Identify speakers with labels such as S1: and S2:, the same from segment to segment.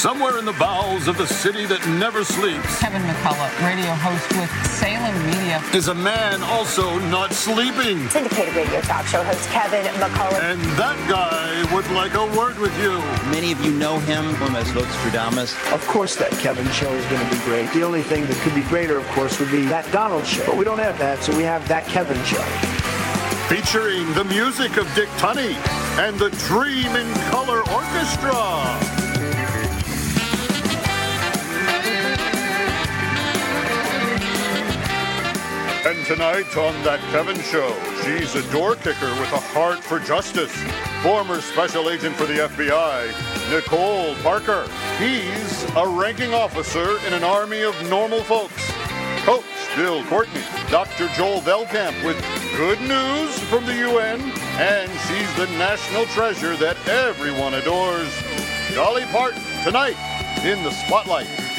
S1: somewhere in the bowels of the city that never sleeps,
S2: Kevin McCullough, radio host with Salem Media.
S1: is a man also not sleeping.
S3: syndicated radio talk show host Kevin McCullough.
S1: And that guy would like a word with you.
S4: Many of you know him as Voxtradamus.
S5: Of course, that Kevin show is going to be great. The only thing that could be greater, of course, would be that Donald show. But we don't have that, so we have that Kevin show.
S1: Featuring the music of Dick Tunney and the Dream in Color Orchestra. And tonight on That Kevin Show, she's a door kicker with a heart for justice. Former special agent for the FBI, Nicole Parker. He's a ranking officer in an army of normal folks. Coach Bill Courtney, Dr. Joel Velkamp with good news from the UN, and she's the national treasure that everyone adores. Dolly Parton tonight in the spotlight.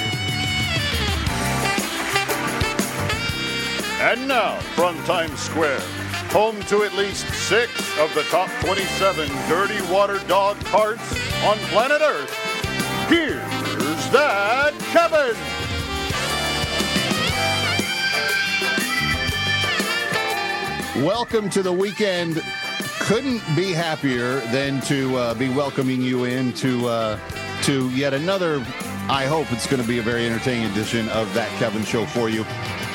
S1: And now, from Times Square, home to at least six of the top 27 dirty water dog carts on planet Earth, here's that Kevin!
S6: Welcome to the weekend. Couldn't be happier than to uh, be welcoming you in to uh, to yet another. I hope it's going to be a very entertaining edition of that Kevin Show for you.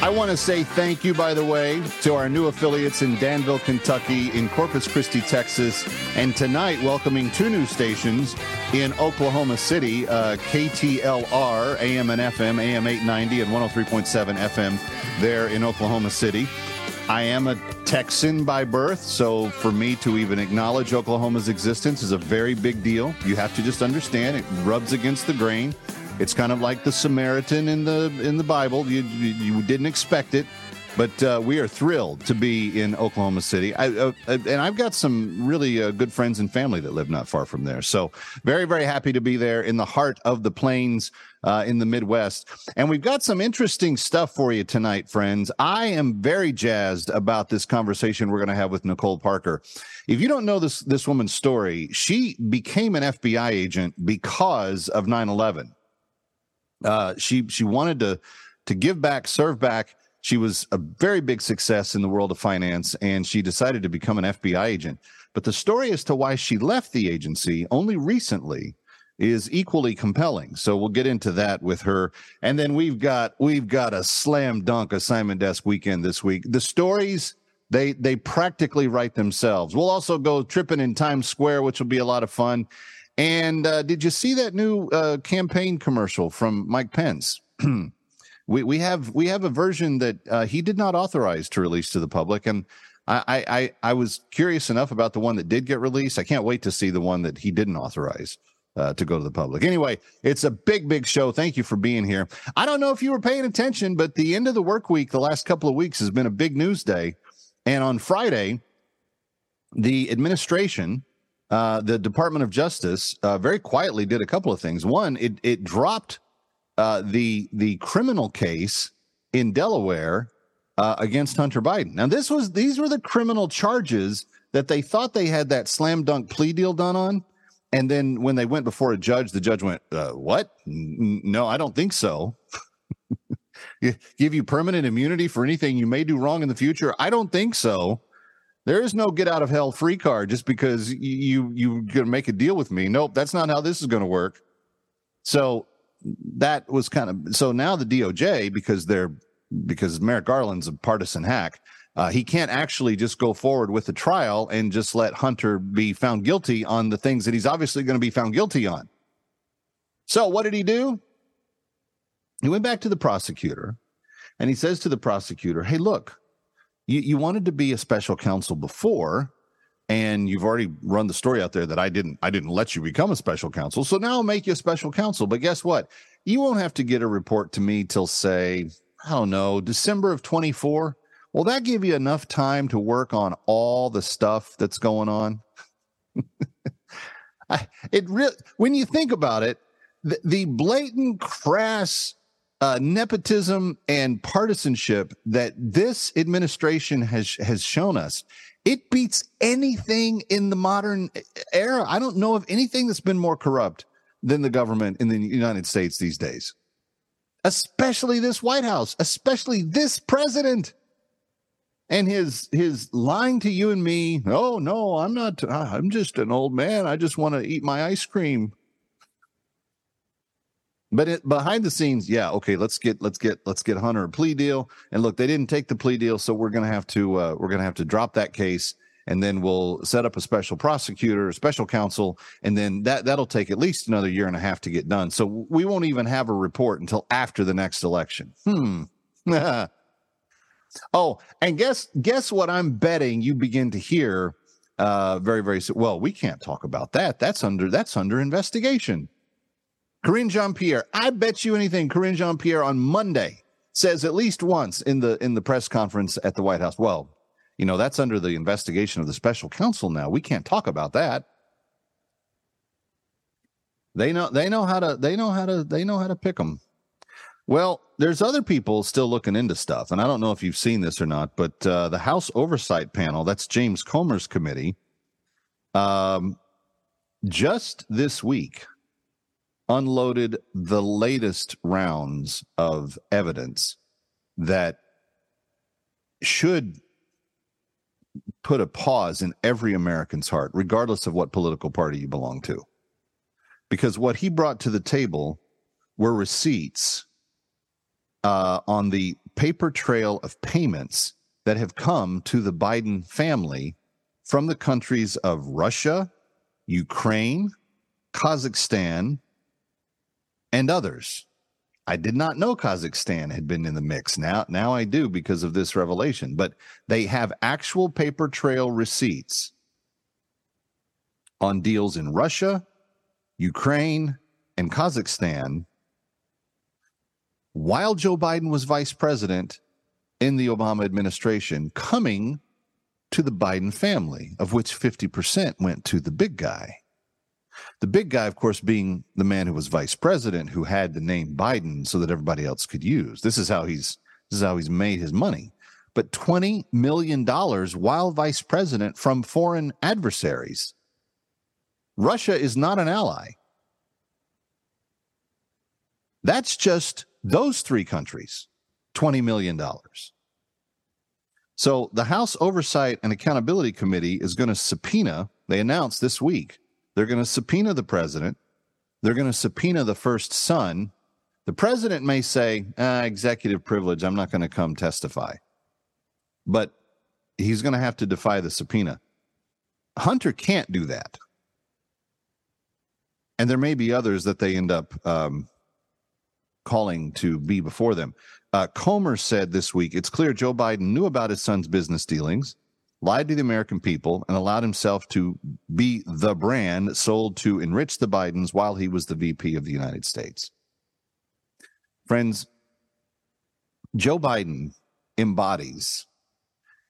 S6: I want to say thank you, by the way, to our new affiliates in Danville, Kentucky, in Corpus Christi, Texas, and tonight welcoming two new stations in Oklahoma City uh, KTLR, AM and FM, AM 890 and 103.7 FM there in Oklahoma City. I am a Texan by birth, so for me to even acknowledge Oklahoma's existence is a very big deal. You have to just understand it rubs against the grain. It's kind of like the Samaritan in the in the Bible. You you, you didn't expect it, but uh, we are thrilled to be in Oklahoma City. I, uh, and I've got some really uh, good friends and family that live not far from there. So very very happy to be there in the heart of the plains uh, in the Midwest. And we've got some interesting stuff for you tonight, friends. I am very jazzed about this conversation we're going to have with Nicole Parker. If you don't know this this woman's story, she became an FBI agent because of 9/11. Uh, she she wanted to to give back, serve back. She was a very big success in the world of finance, and she decided to become an FBI agent. But the story as to why she left the agency only recently is equally compelling. So we'll get into that with her. And then we've got we've got a slam dunk assignment desk weekend this week. The stories they they practically write themselves. We'll also go tripping in Times Square, which will be a lot of fun. And uh, did you see that new uh, campaign commercial from Mike Pence? we we have we have a version that uh, he did not authorize to release to the public, and I, I I was curious enough about the one that did get released. I can't wait to see the one that he didn't authorize. Uh, to go to the public. Anyway, it's a big, big show. Thank you for being here. I don't know if you were paying attention, but the end of the work week, the last couple of weeks, has been a big news day. And on Friday, the administration, uh, the Department of Justice, uh, very quietly did a couple of things. One, it it dropped uh, the the criminal case in Delaware uh, against Hunter Biden. Now, this was these were the criminal charges that they thought they had that slam dunk plea deal done on. And then when they went before a judge, the judge went, uh, "What? No, I don't think so." Give you permanent immunity for anything you may do wrong in the future? I don't think so. There is no get out of hell free card just because you you gonna make a deal with me. Nope, that's not how this is to work. So that was kind of so now the DOJ because they're because Merrick Garland's a partisan hack. Uh, he can't actually just go forward with the trial and just let Hunter be found guilty on the things that he's obviously going to be found guilty on. So what did he do? He went back to the prosecutor and he says to the prosecutor, Hey, look, you, you wanted to be a special counsel before, and you've already run the story out there that I didn't I didn't let you become a special counsel. So now I'll make you a special counsel. But guess what? You won't have to get a report to me till say, I don't know, December of 24. Will that give you enough time to work on all the stuff that's going on? I, it really, when you think about it, the, the blatant, crass uh, nepotism and partisanship that this administration has has shown us, it beats anything in the modern era. I don't know of anything that's been more corrupt than the government in the United States these days. Especially this White House, especially this president. And his his lying to you and me, "Oh no, I'm not I'm just an old man. I just want to eat my ice cream." But it, behind the scenes, yeah, okay, let's get let's get let's get Hunter a plea deal. And look, they didn't take the plea deal, so we're gonna have to uh, we're gonna have to drop that case, and then we'll set up a special prosecutor, a special counsel, and then that that'll take at least another year and a half to get done. So we won't even have a report until after the next election. Hmm. oh, and guess guess what? I'm betting you begin to hear uh, very very. Well, we can't talk about that. That's under that's under investigation. Karine Jean Pierre, I bet you anything. Karine Jean Pierre on Monday says at least once in the in the press conference at the White House. Well, you know that's under the investigation of the special counsel. Now we can't talk about that. They know they know how to they know how to they know how to pick them. Well, there's other people still looking into stuff, and I don't know if you've seen this or not, but uh, the House Oversight Panel, that's James Comer's committee, um, just this week unloaded the latest rounds of evidence that should put a pause in every American's heart, regardless of what political party you belong to. Because what he brought to the table were receipts uh, on the paper trail of payments that have come to the Biden family from the countries of Russia, Ukraine, Kazakhstan, and others. I did not know Kazakhstan had been in the mix. Now, now I do because of this revelation. But they have actual paper trail receipts on deals in Russia, Ukraine, and Kazakhstan while Joe Biden was vice president in the Obama administration, coming to the Biden family, of which 50% went to the big guy. The big guy, of course, being the man who was vice president, who had the name Biden so that everybody else could use. This is how he's this is how he's made his money. But $20 million while vice president from foreign adversaries. Russia is not an ally. That's just those three countries, $20 million. So the House Oversight and Accountability Committee is going to subpoena, they announced this week, they're going to subpoena the president. They're going to subpoena the first son. The president may say, ah, executive privilege, I'm not going to come testify. But he's going to have to defy the subpoena. Hunter can't do that. And there may be others that they end up um, calling to be before them. Uh, Comer said this week it's clear Joe Biden knew about his son's business dealings lied to the American people, and allowed himself to be the brand sold to enrich the Bidens while he was the VP of the United States. Friends, Joe Biden embodies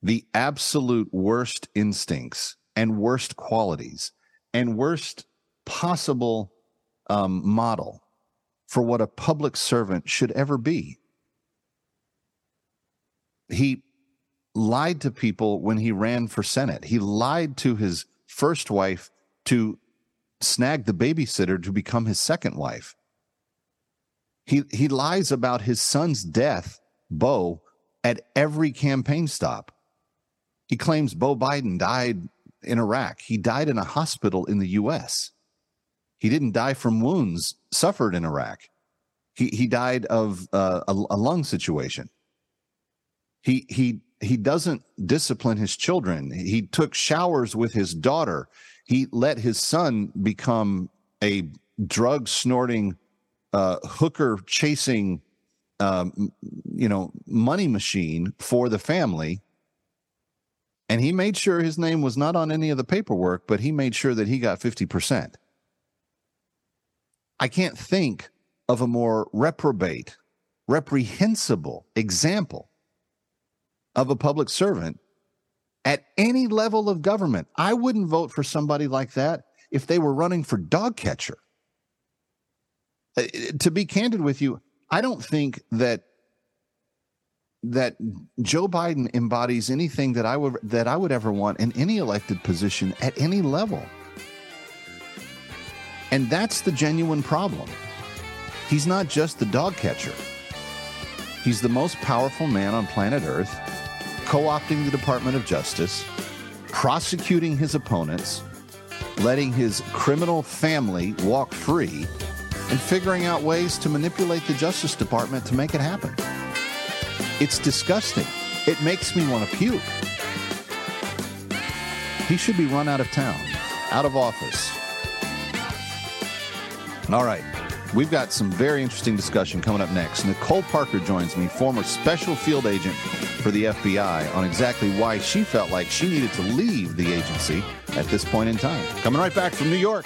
S6: the absolute worst instincts and worst qualities and worst possible um, model for what a public servant should ever be. He lied to people when he ran for Senate. He lied to his first wife to snag the babysitter to become his second wife. He, he lies about his son's death, Bo, at every campaign stop. He claims Bo Biden died in Iraq. He died in a hospital in the U.S. He didn't die from wounds suffered in Iraq. He, he died of uh, a, a lung situation. He, he he doesn't discipline his children. He took showers with his daughter. He let his son become a drug snorting, uh, hooker chasing, um, you know, money machine for the family. And he made sure his name was not on any of the paperwork, but he made sure that he got 50%. I can't think of a more reprobate, reprehensible example of a public servant at any level of government. I wouldn't vote for somebody like that if they were running for dog catcher. Uh, to be candid with you, I don't think that that Joe Biden embodies anything that I would that I would ever want in any elected position at any level. And that's the genuine problem. He's not just the dog catcher, he's the most powerful man on planet Earth, co opting the Department of Justice, prosecuting his opponents, letting his criminal family walk free, and figuring out ways to manipulate the Justice Department to make it happen. It's disgusting. It makes me want to puke. He should be run out of town, out of office. All right. We've got some very interesting discussion coming up next. Nicole Parker joins me, former special field agent for the FBI, on exactly why she felt like she needed to leave the agency at this point in time. Coming right back from New York.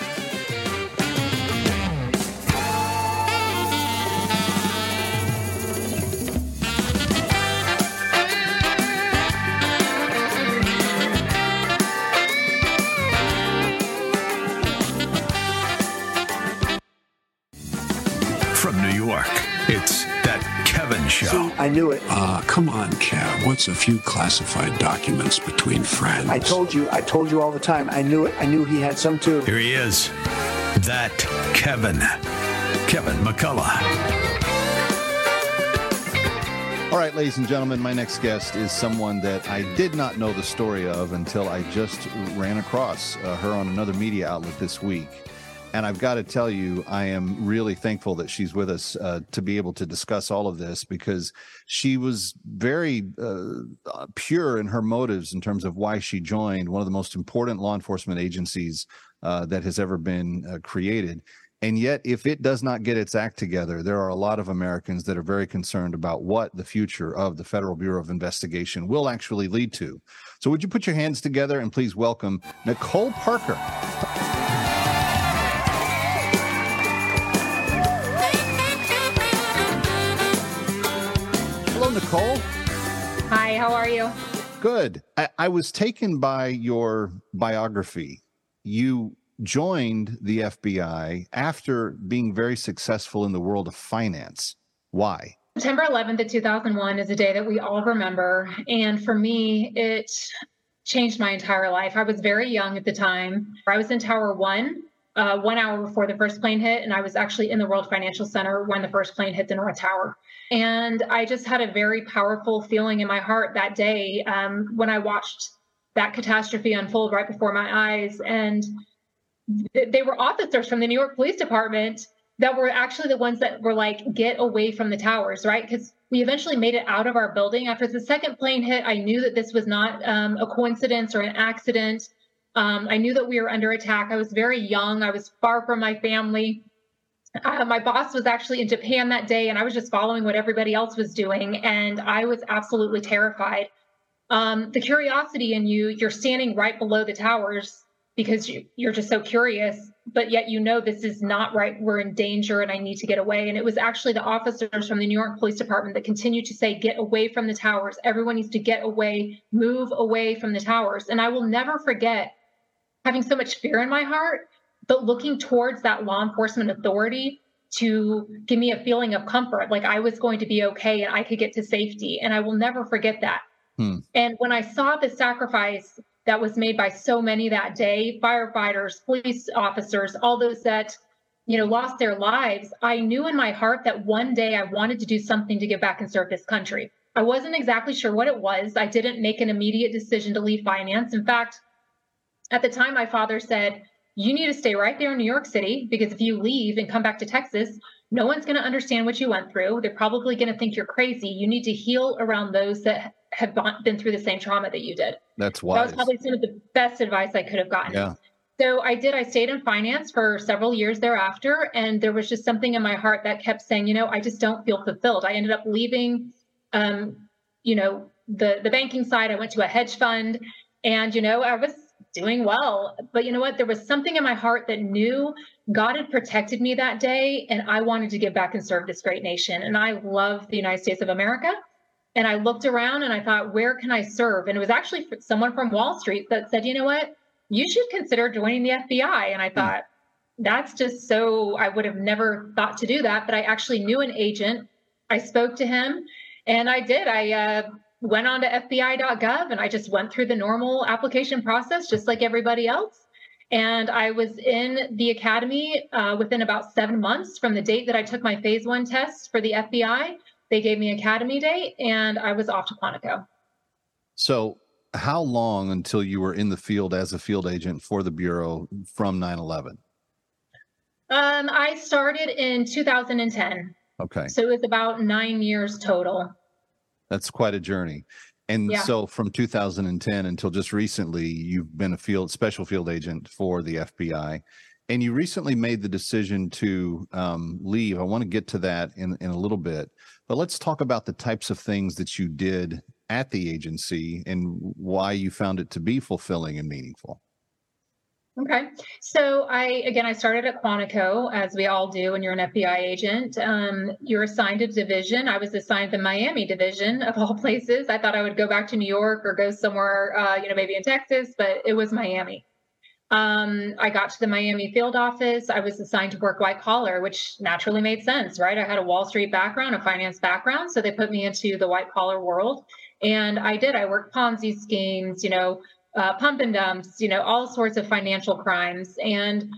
S5: I knew it.
S7: Ah, come on, Kev. What's a few classified documents between friends?
S5: I told you. I told you all the time. I knew it. I knew he had some too.
S8: Here he is. That Kevin. Kevin McCullough.
S6: All right, ladies and gentlemen, my next guest is someone that I did not know the story of until I just ran across uh, her on another media outlet this week. And I've got to tell you, I am really thankful that she's with us uh, to be able to discuss all of this because she was very uh, pure in her motives in terms of why she joined one of the most important law enforcement agencies uh, that has ever been uh, created. And yet, if it does not get its act together, there are a lot of Americans that are very concerned about what the future of the Federal Bureau of Investigation will actually lead to. So, would you put your hands together and please welcome Nicole Parker? Hello, Nicole.
S9: Hi, how are you?
S6: Good. I, I was taken by your biography. You joined the FBI after being very successful in the world of finance. Why?
S9: September 11th of 2001 is a day that we all remember. And for me, it changed my entire life. I was very young at the time. I was in Tower One uh, one hour before the first plane hit, and I was actually in the World Financial Center when the first plane hit the North Tower. And I just had a very powerful feeling in my heart that day um, when I watched that catastrophe unfold right before my eyes. And th- they were officers from the New York Police Department that were actually the ones that were like, get away from the towers, right? Because we eventually made it out of our building. After the second plane hit, I knew that this was not um, a coincidence or an accident. Um, I knew that we were under attack. I was very young. I was far from my family. Uh, my boss was actually in Japan that day, and I was just following what everybody else was doing. And I was absolutely terrified. Um, the curiosity in you, you're standing right below the towers because you, you're just so curious, but yet you know this is not right. We're in danger and I need to get away. And it was actually the officers from the New York Police Department that continued to say, get away from the towers. Everyone needs to get away, move away from the towers. And I will never forget having so much fear in my heart, but looking towards that law enforcement authority to give me a feeling of comfort, like I was going to be okay and I could get to safety. And I will never forget that.
S6: Hmm.
S9: And when I saw the sacrifice that was made by so many that day firefighters, police officers, all those that you know lost their lives i knew in my heart that one day i wanted to do something to give back and serve this country i wasn't exactly sure what it was i didn't make an immediate decision to leave finance in fact at the time my father said you need to stay right there in new york city because if you leave and come back to texas no one's going to understand what you went through they're probably going to think you're crazy you need to heal around those that have been through the same trauma that you did
S6: That's
S9: why
S6: that
S9: was probably some of the best advice I could have gotten.
S6: Yeah.
S9: So I did. I stayed in finance for several years thereafter, and there was just something in my heart that kept saying, you know, I just don't feel fulfilled. I ended up leaving, um, you know, the the banking side. I went to a hedge fund, and you know, I was doing well. But you know what? There was something in my heart that knew God had protected me that day, and I wanted to give back and serve this great nation. And I love the United States of America. And I looked around and I thought, where can I serve? And it was actually someone from Wall Street that said, you know what? You should consider joining the FBI. And I thought, that's just so, I would have never thought to do that. But I actually knew an agent. I spoke to him and I did. I uh, went on to FBI.gov and I just went through the normal application process, just like everybody else. And I was in the academy uh, within about seven months from the date that I took my phase one test for the FBI. They gave me academy date, and I was off to Quantico.
S6: So, how long until you were in the field as a field agent for the Bureau from 9 11?
S9: Um, I started in 2010.
S6: Okay.
S9: So it was about nine years total.
S6: That's quite a journey. And
S9: Yeah.
S6: so from 2010 until just recently, you've been a field special field agent for the FBI. And you recently made the decision to um, leave. I want to get to that in, in a little bit. But let's talk about the types of things that you did at the agency and why you found it to be fulfilling and meaningful.
S9: Okay. So I again I started at Quantico as we all do when you're an FBI agent. Um, you're assigned a division. I was assigned the Miami division of all places. I thought I would go back to New York or go somewhere, uh, you know, maybe in Texas, but it was Miami. Um, I got to the Miami field office. I was assigned to work white collar, which naturally made sense, right? I had a Wall Street background, a finance background, so they put me into the white collar world, and I did. I worked Ponzi schemes, you know, uh, pump and dumps, you know, all sorts of financial crimes, and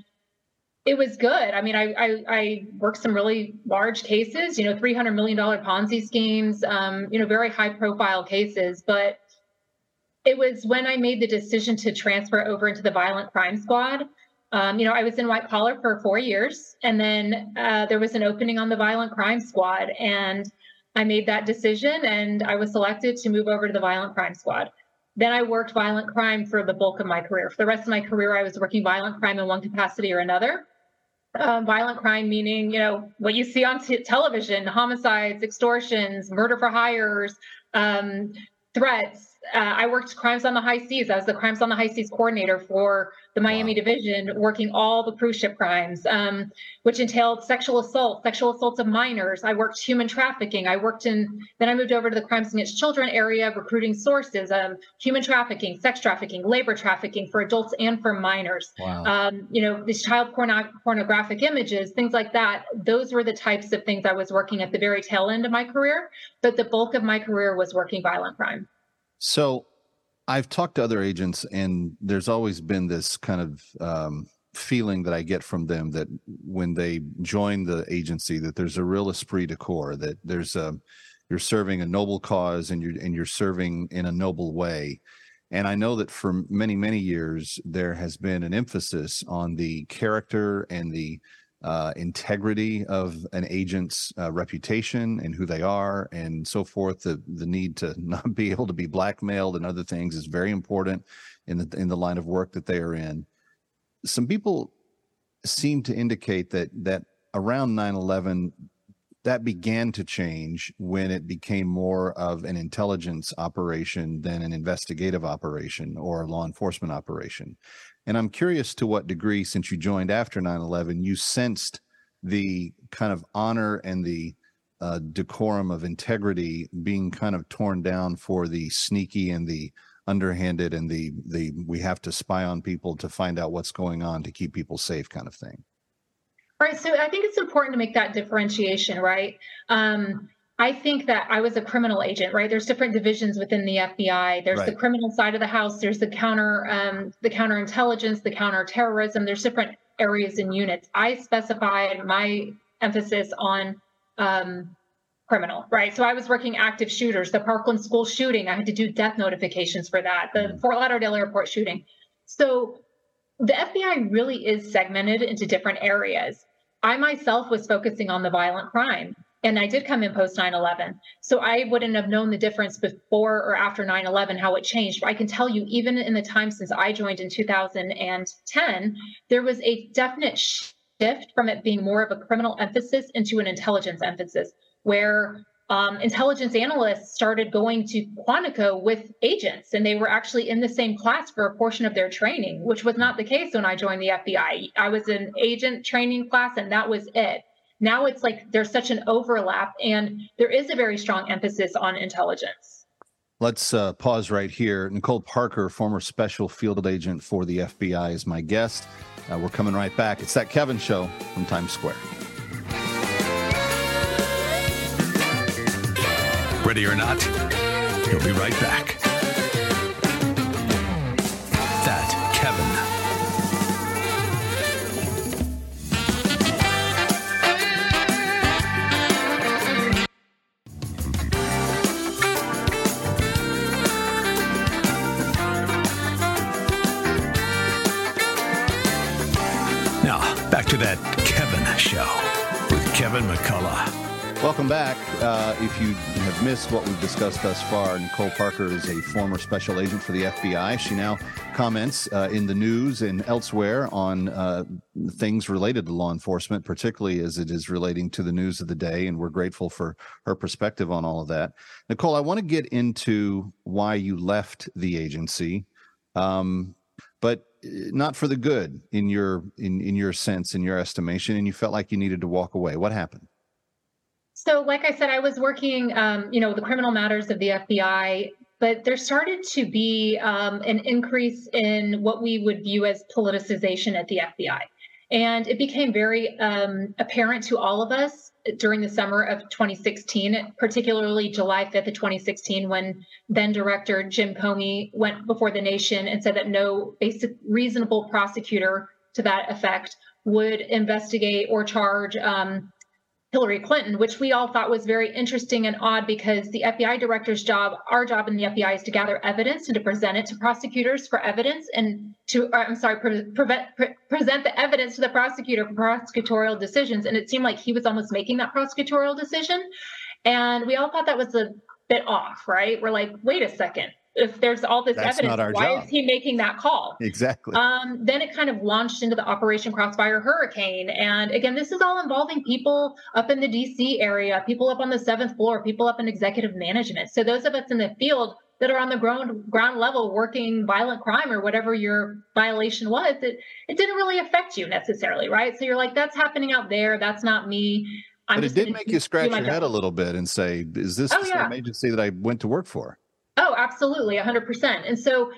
S9: it was good. I mean, I I, I worked some really large cases, you know, three hundred million dollar Ponzi schemes, um, you know, very high profile cases, but it was when I made the decision to transfer over into the violent crime squad. Um, you know, I was in white collar for four years, and then uh, there was an opening on the violent crime squad, and I made that decision, and I was selected to move over to the violent crime squad. Then I worked violent crime for the bulk of my career. For the rest of my career, I was working violent crime in one capacity or another. Um, violent crime meaning, you know, what you see on t- television: homicides, extortions, murder for hires, um, threats. Uh, I worked crimes on the high seas. I was the crimes on the high seas coordinator for the Miami division, working all the cruise ship crimes, um, which entailed sexual assault, sexual assaults of minors. I worked human trafficking. I worked in, then I moved over to the crimes against children area, recruiting sources, um, human trafficking, sex trafficking, labor trafficking for adults and for minors.
S6: Wow.
S9: Um, you know, these child porno- pornographic images, things like that. Those were the types of things I was working at the very tail end of my career. But the bulk of my career was working violent crime.
S6: So I've talked to other agents, and there's always been this kind of um, feeling that I get from them that when they join the agency, that there's a real esprit de corps, that there's a you're serving a noble cause and you're and you're serving in a noble way. And I know that for many many years there has been an emphasis on the character and the uh, integrity of an agent's uh, reputation and who they are and so forth. The the need to not be able to be blackmailed and other things is very important in the in the line of work that they are in. Some people seem to indicate that that around 9/11 that began to change when it became more of an intelligence operation than an investigative operation or a law enforcement operation. And I'm curious to what degree, since you joined after 9 11, you sensed the kind of honor and the uh, decorum of integrity being kind of torn down for the sneaky and the underhanded and the the we have to spy on people to find out what's going on to keep people safe kind of thing.
S9: Right. So I think it's important to make that differentiation, right? Um, I think that I was a criminal agent, right? There's different divisions within the FBI. There's the criminal side of the house. There's the counter, um, the counterintelligence, the counterterrorism. There's different areas and units. I specified my emphasis on um, criminal, right? So I was working active shooters, the Parkland school shooting. I had to do death notifications for that. The Fort Lauderdale airport shooting. So the FBI really is segmented into different areas. I myself was focusing on the violent crime, and I did come in post 9 11. So I wouldn't have known the difference before or after 9 11, how it changed. But I can tell you, even in the time since I joined in 2010, there was a definite shift from it being more of a criminal emphasis into an intelligence emphasis, where um, intelligence analysts started going to Quantico with agents, and they were actually in the same class for a portion of their training, which was not the case when I joined the FBI. I was an agent training class, and that was it. Now it's like there's such an overlap, and there is a very strong emphasis on intelligence.
S6: Let's uh, pause right here. Nicole Parker, former special field agent for the FBI, is my guest. Uh, we're coming right back. It's that Kevin show from Times Square.
S8: Ready or not, he'll be right back.
S6: Welcome back. Uh, if you have missed what we've discussed thus far, Nicole Parker is a former special agent for the FBI. She now comments uh, in the news and elsewhere on uh, things related to law enforcement, particularly as it is relating to the news of the day. And we're grateful for her perspective on all of that. Nicole, I want to get into why you left the agency, um, but uh, not for the good in your in in your sense, in your estimation, and you felt like you needed to walk away. What happened?
S9: So, like I said, I was working, um, you know, the criminal matters of the FBI, but there started to be um, an increase in what we would view as politicization at the FBI. And it became very um, apparent to all of us during the summer of 2016, particularly July 5th of 2016, when then director Jim Comey went before the nation and said that no basic reasonable prosecutor to that effect would investigate or charge um, Hillary Clinton, which we all thought was very interesting and odd because the FBI director's job, our job in the FBI, is to gather evidence and to present it to prosecutors for evidence and to, uh, I'm sorry, pre- prevent, pre- present the evidence to the prosecutor for prosecutorial decisions. And it seemed like he was almost making that prosecutorial decision. And we all thought that was a bit off, right? We're like, wait a second if there's all this
S6: That's
S9: evidence, why
S6: job.
S9: is he making that call?
S6: Exactly.
S9: Um, then it kind of launched into the Operation Crossfire Hurricane. And again, this is all involving people up in the DC area, people up on the seventh floor, people up in executive management. So those of us in the field that are on the ground ground level working violent crime or whatever your violation was, it, it didn't really affect you necessarily, right? So you're like, that's happening out there. That's not me.
S6: I'm but it did make you scratch your head a little bit and say, is this
S9: oh,
S6: the
S9: yeah.
S6: same agency that I went to work for?
S9: Oh, absolutely, 100%. And so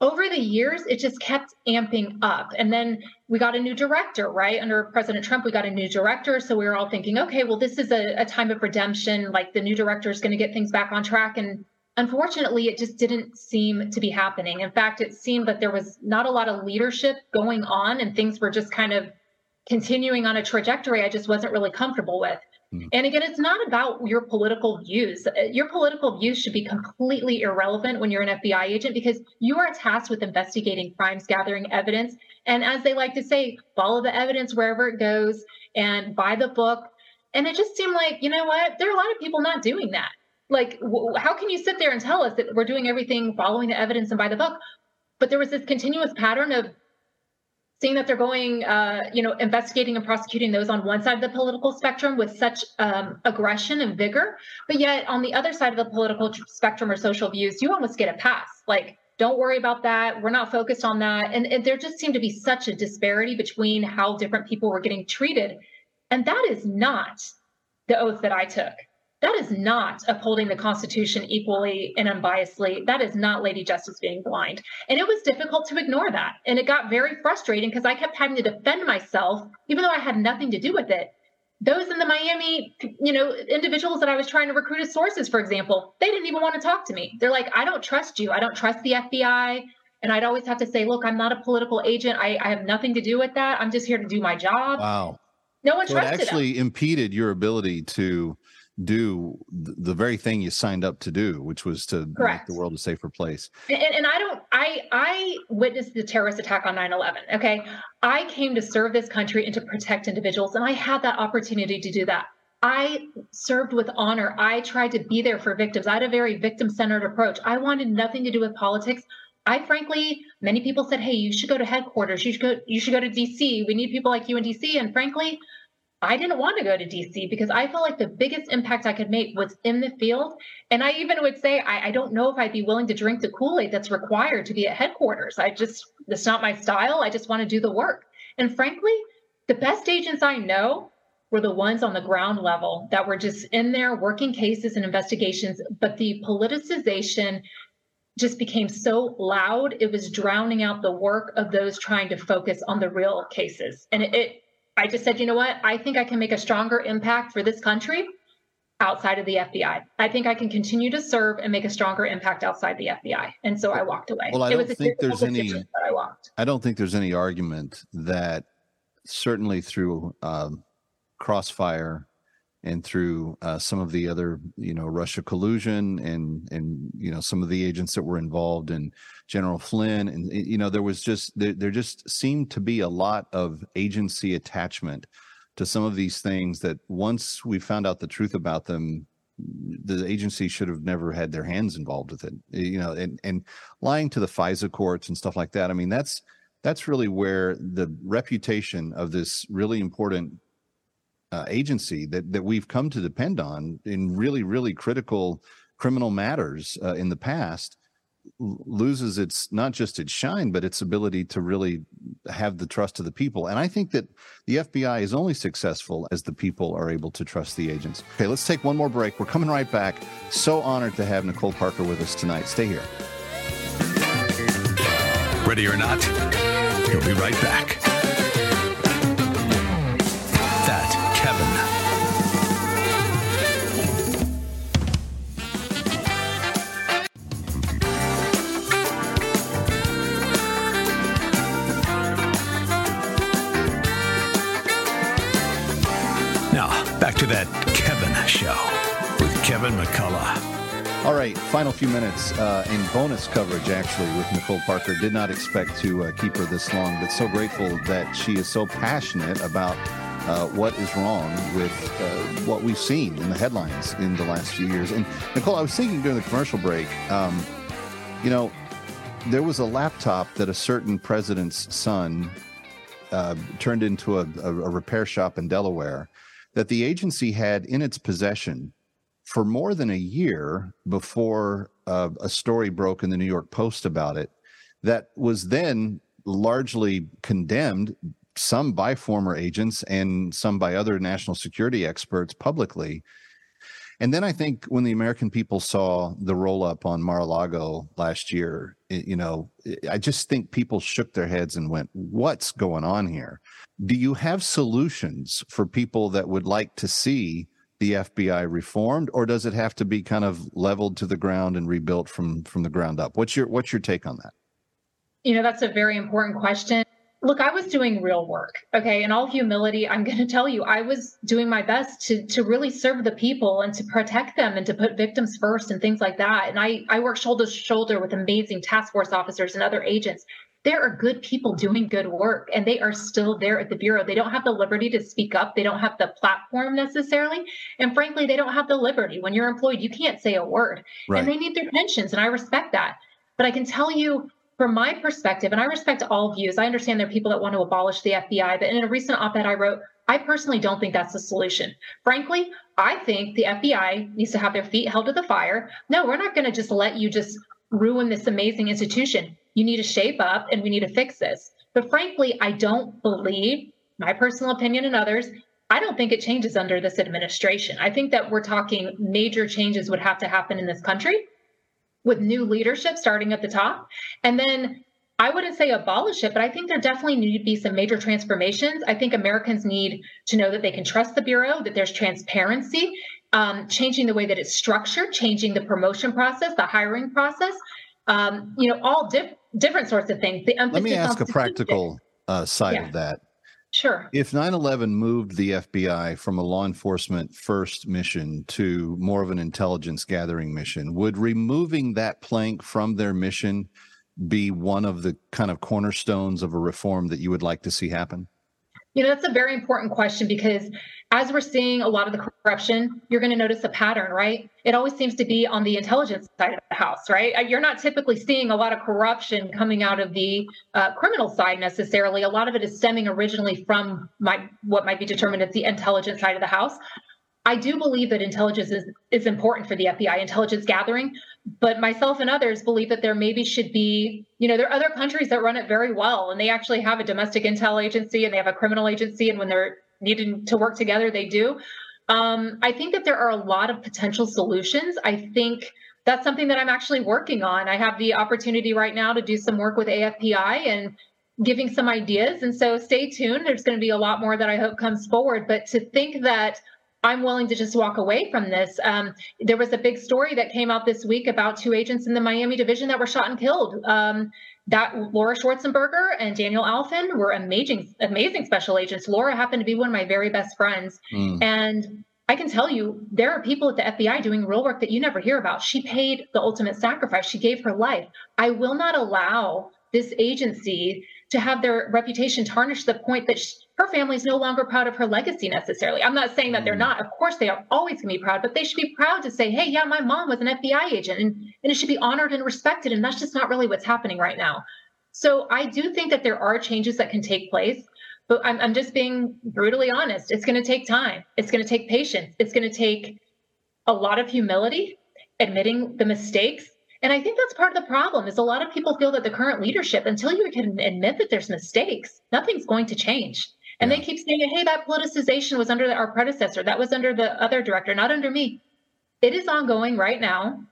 S9: over the years, it just kept amping up. And then we got a new director, right? Under President Trump, we got a new director. So we were all thinking, okay, well, this is a, a time of redemption. Like the new director is going to get things back on track. And unfortunately, it just didn't seem to be happening. In fact, it seemed that there was not a lot of leadership going on and things were just kind of continuing on a trajectory I just wasn't really comfortable with. Hmm. And again, it's not about your political views. Uh, your political views should be completely irrelevant when you're an FBI agent because you are tasked with investigating crimes, gathering evidence. And as they like to say, follow the evidence wherever it goes and by the book. And it just seemed like, you know what? There are a lot of people not doing that. Like, how can you sit there and tell us that we're doing everything following the evidence and by the book? But there was this continuous pattern of seeing that they're going, uh, you know, investigating and prosecuting those on one side of the political spectrum with such um, aggression and vigor, but yet on the other side of the political spectrum or social views, you almost get a pass. Like, don't worry about that. We're not focused on that. And, and there just seemed to be such a disparity between how different people were getting treated. And that is not the oath that I took. That is not upholding the Constitution equally and unbiasedly. That is not Lady Justice being blind. And it was difficult to ignore that. And it got very frustrating because I kept having to defend myself, even though I had nothing to do with it. Those in the Miami, you know, individuals that I was trying to recruit as sources, for example, they didn't even want to talk to me. They're like, I don't trust you. I don't trust the FBI. And I'd always have to say, look, I'm not a political agent. I, I have nothing to do with that. I'm just here to do my job.
S6: Wow.
S9: No one
S6: so
S9: trusted
S6: it actually impeded your ability to do the very thing you signed up to do, which was to
S9: Correct.
S6: make the world a safer place.
S9: And, and I don't, I, I witnessed the terrorist attack on 9 11. Okay. I came to serve this country and to protect individuals, and I had that opportunity to do that. I served with honor. I tried to be there for victims. I had a very victim centered approach. I wanted nothing to do with politics. I frankly, many people said, "Hey, you should go to headquarters. You should go. You should go to DC. We need people like you in DC." And frankly, I didn't want to go to DC because I felt like the biggest impact I could make was in the field. And I even would say, I, I don't know if I'd be willing to drink the Kool Aid that's required to be at headquarters. I just, that's not my style. I just want to do the work. And frankly, the best agents I know were the ones on the ground level that were just in there working cases and investigations. But the politicization just became so loud, it was drowning out the work of those trying to focus on the real cases. And it, it I just said, you know what? I think I can make a stronger impact for this country outside of the FBI. I think I can continue to serve and make a stronger impact outside the FBI. And so I walked away.
S6: Well, I don't think there's any.
S9: I walked.
S6: I don't think there's any argument that certainly through um, Crossfire and through uh, some of the other, you know, Russia collusion and and you know some of the agents that were involved in General Flynn, and you know there was just there, there just seemed to be a lot of agency attachment to some of these things that once we found out the truth about them, the agency should have never had their hands involved with it. You know, and and lying to the FISA courts and stuff like that. I mean, that's that's really where the reputation of this really important uh, agency that that we've come to depend on in really really critical criminal matters uh, in the past loses its not just its shine but its ability to really have the trust of the people. And i think that the fbi is only successful as the people are able to trust the agents. Okay let's take one more break. We're coming right back. So honored to have nicole parker with us tonight. Stay here.
S8: Ready or not we'll be right back to that Kevin Show with Kevin McCullough.
S6: All right, final few minutes uh, in bonus coverage, actually, with Nicole Parker. Did not expect to uh, keep her this long, but so grateful that she is so passionate about uh, what is wrong with uh, what we've seen in the headlines in the last few years. And Nicole, I was thinking during the commercial break, um, you know, there was a laptop that a certain president's son uh, turned into a, a, a repair shop in Delaware that the agency had in its possession for more than a year before uh, a story broke in the New York Post about it, that was then largely condemned, some by former agents and some by other national security experts publicly. And then I think when the American people saw the roll up on Mar a Lago last year, it, you know, I just think people shook their heads and went, What's going on here? Do you have solutions for people that would like to see the FBI reformed, or does it have to be kind of leveled to the ground and rebuilt from from the ground up? What's your what's your take on that?
S9: You know, that's a very important question. Look, I was doing real work. Okay. In all humility, I'm going to tell you, I was doing my best to, to really serve the people and to protect them and to put victims first and things like that. And I, I work shoulder to shoulder with amazing task force officers and other agents there are good people doing good work and they are still there at the bureau they don't have the liberty to speak up they don't have the platform necessarily and frankly they don't have the liberty when you're employed you can't say a word right. and they need their pensions and i respect that but i can tell you from my perspective and i respect all views i understand there are people that want to abolish the fbi but in a recent op-ed i wrote I personally don't think that's the solution. Frankly, I think the FBI needs to have their feet held to the fire. No, we're not going to just let you just ruin this amazing institution. You need to shape up and we need to fix this. But frankly, I don't believe, my personal opinion and others, I don't think it changes under this administration. I think that we're talking major changes would have to happen in this country with new leadership starting at the top. And then I wouldn't say abolish it, but I think there definitely need to be some major transformations. I think Americans need to know that they can trust the Bureau, that there's transparency, um, changing the way that it's structured, changing the promotion process, the hiring process, um, you know, all diff- different sorts of things. The
S6: Let me ask a practical uh, side yeah. of that.
S9: Sure.
S6: If 9 11 moved the FBI from a law enforcement first mission to more of an intelligence gathering mission, would removing that plank from their mission be one of the kind of cornerstones of a reform that you would like to see happen?
S9: You know, that's a very important question because as we're seeing a lot of the corruption, you're going to notice a pattern, right? It always seems to be on the intelligence side of the house, right? Uh, you're not typically seeing a lot of corruption coming out of the uh, criminal side necessarily. A lot of it is stemming originally from my, what might be determined as the intelligence side of the house. I do believe that intelligence is, is important for the FBI, intelligence gathering, but myself and others believe that there maybe should be, you know, there are other countries that run it very well and they actually have a domestic intel agency and they have a criminal agency. And when they're needing to work together, they do. Um, I think that there are a lot of potential solutions. I think that's something that I'm actually working on. I have the opportunity right now to do some work with AFPI and giving some ideas. And so stay tuned. There's going to be a lot more that I hope comes forward. But to think that I'm willing to just walk away from this. Um, there was a big story that came out this week about two agents in the Miami division that were shot and killed. Um, that Laura Schwartzenberger and Daniel Alfin were amazing, amazing special agents. Laura happened to be one of my very best friends. Mm. And I can tell you there are people at the FBI doing real work that you never hear about. She paid the ultimate sacrifice. She gave her life. I will not allow this agency to have their reputation tarnished to the point that she, her family is no longer proud of her legacy necessarily. I'm not saying that they're mm. not. Of course, they are always going to be proud, but they should be proud to say, hey, yeah, my mom was an FBI agent, and, and it should be honored and respected. And that's just not really what's happening right now. So I do think that there are changes that can take place, but I'm, I'm just being brutally honest. It's going to take time, it's going to take patience, it's going to take a lot of humility, admitting the mistakes. And I think that's part of the problem is a lot of people feel that the current leadership, until you can admit that there's mistakes, nothing's going to change. And yeah. they keep saying, hey, that politicization was under our predecessor. That was under the other director, not under me. It is ongoing right now.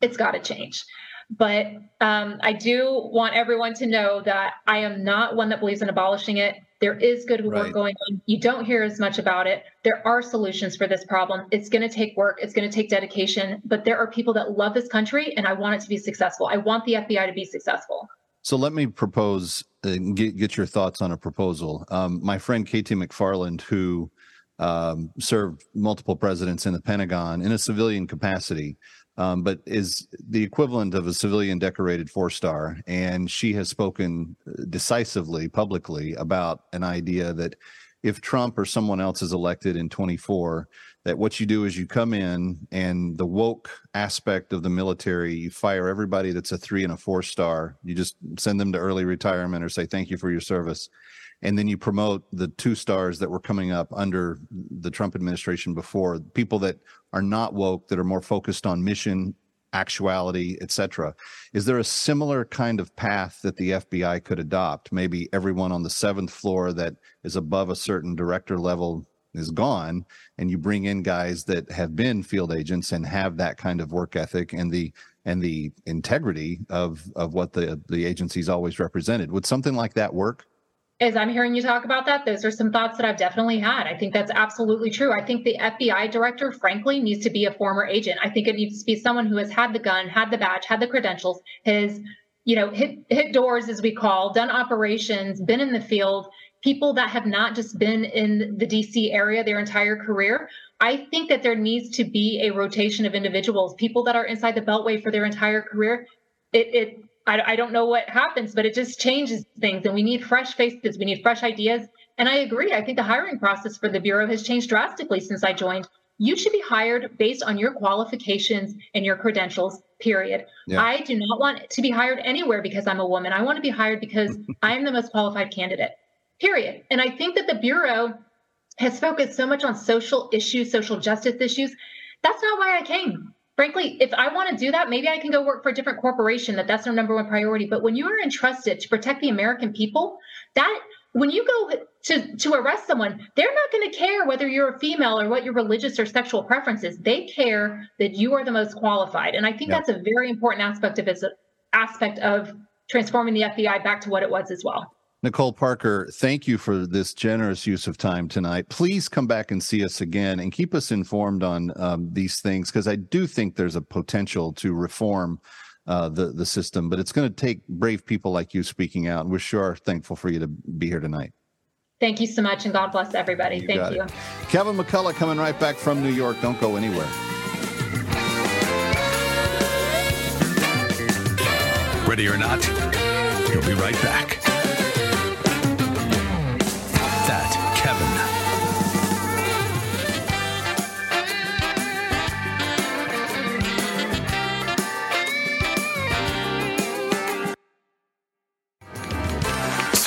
S9: It's got to change. But um, I do want everyone to know that I am not one that believes in abolishing it. There is good work right. going on. You don't hear as much about it. There are solutions for this problem. It's going to take work, it's going to take dedication, but there are people that love this country, and I want it to be successful. I want the FBI to be successful.
S6: So let me propose and get, get your thoughts on a proposal. Um, my friend KT McFarland, who um, served multiple presidents in the Pentagon in a civilian capacity, um, but is the equivalent of a civilian decorated four star. And she has spoken decisively publicly about an idea that if Trump or someone else is elected in 24, that what you do is you come in and the woke aspect of the military, you fire everybody that's a three and a four star. You just send them to early retirement or say thank you for your service and then you promote the two stars that were coming up under the Trump administration before people that are not woke that are more focused on mission actuality etc is there a similar kind of path that the FBI could adopt? Maybe everyone on the 7th floor that is above a certain director level is gone and you bring in guys that have been field agents and have that kind of work ethic and the and the integrity of of what the the agency's always represented. Would something like that work
S9: as I'm hearing you talk about that, those are some thoughts that I've definitely had. I think that's absolutely true. I think the FBI director, frankly, needs to be a former agent. I think it needs to be someone who has had the gun, had the badge, had the credentials, has, you know, hit hit doors as we call, done operations, been in the field, people that have not just been in the DC area their entire career. I think that there needs to be a rotation of individuals, people that are inside the beltway for their entire career. It, it I, I don't know what happens, but it just changes things. And we need fresh faces, we need fresh ideas. And I agree. I think the hiring process for the Bureau has changed drastically since I joined. You should be hired based on your qualifications and your credentials, period. Yeah. I do not want to be hired anywhere because I'm a woman. I want to be hired because I am the most qualified candidate, period. And I think that the Bureau has focused so much on social issues, social justice issues. That's not why I came frankly, if I want to do that, maybe I can go work for a different corporation that that's their number one priority. But when you are entrusted to protect the American people, that when you go to to arrest someone, they're not going to care whether you're a female or what your religious or sexual preference is. They care that you are the most qualified, and I think yep. that's a very important aspect of. Aspect of transforming the FBI back to what it was as well.
S6: Nicole Parker, thank you for this generous use of time tonight. Please come back and see us again and keep us informed on um, these things because I do think there's a potential to reform uh, the the system, but it's going to take brave people like you speaking out. And we're sure thankful for you to be here tonight.
S9: Thank you so much, and God bless everybody. You Thank you. It.
S6: Kevin McCullough coming right back from New York. Don't go anywhere.
S8: Ready or not, he'll be right back.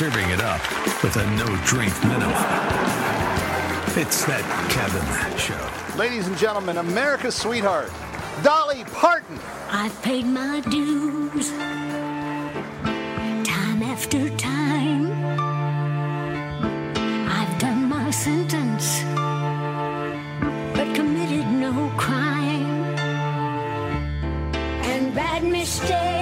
S8: Serving it up with a no drink minimum. It's that Kevin Show.
S6: Ladies and gentlemen, America's sweetheart, Dolly Parton.
S10: I've paid my dues time after time. I've done my sentence, but committed no crime. And bad mistakes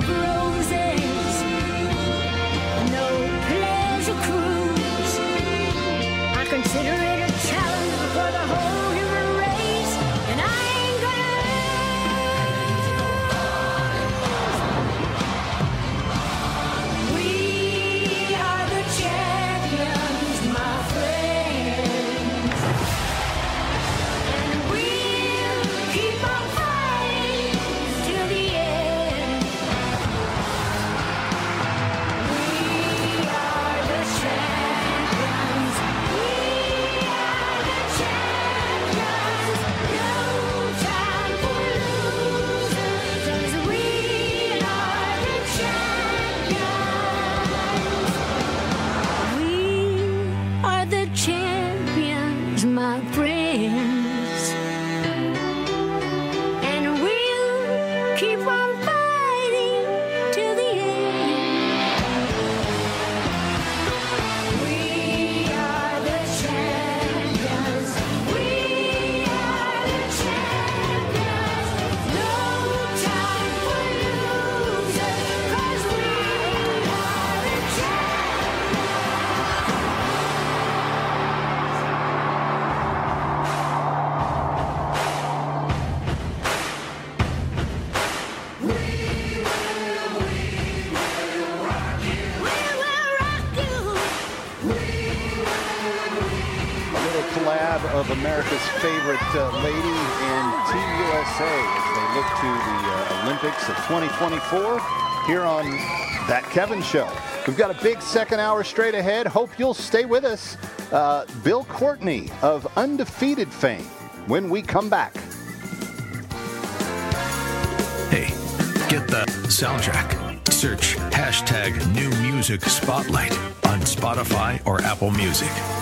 S10: grow 2024 here on That Kevin Show. We've got a big second hour straight ahead. Hope you'll stay with us. Uh, Bill Courtney of Undefeated fame when we come back.
S8: Hey, get the soundtrack. Search hashtag new music spotlight on Spotify or Apple Music.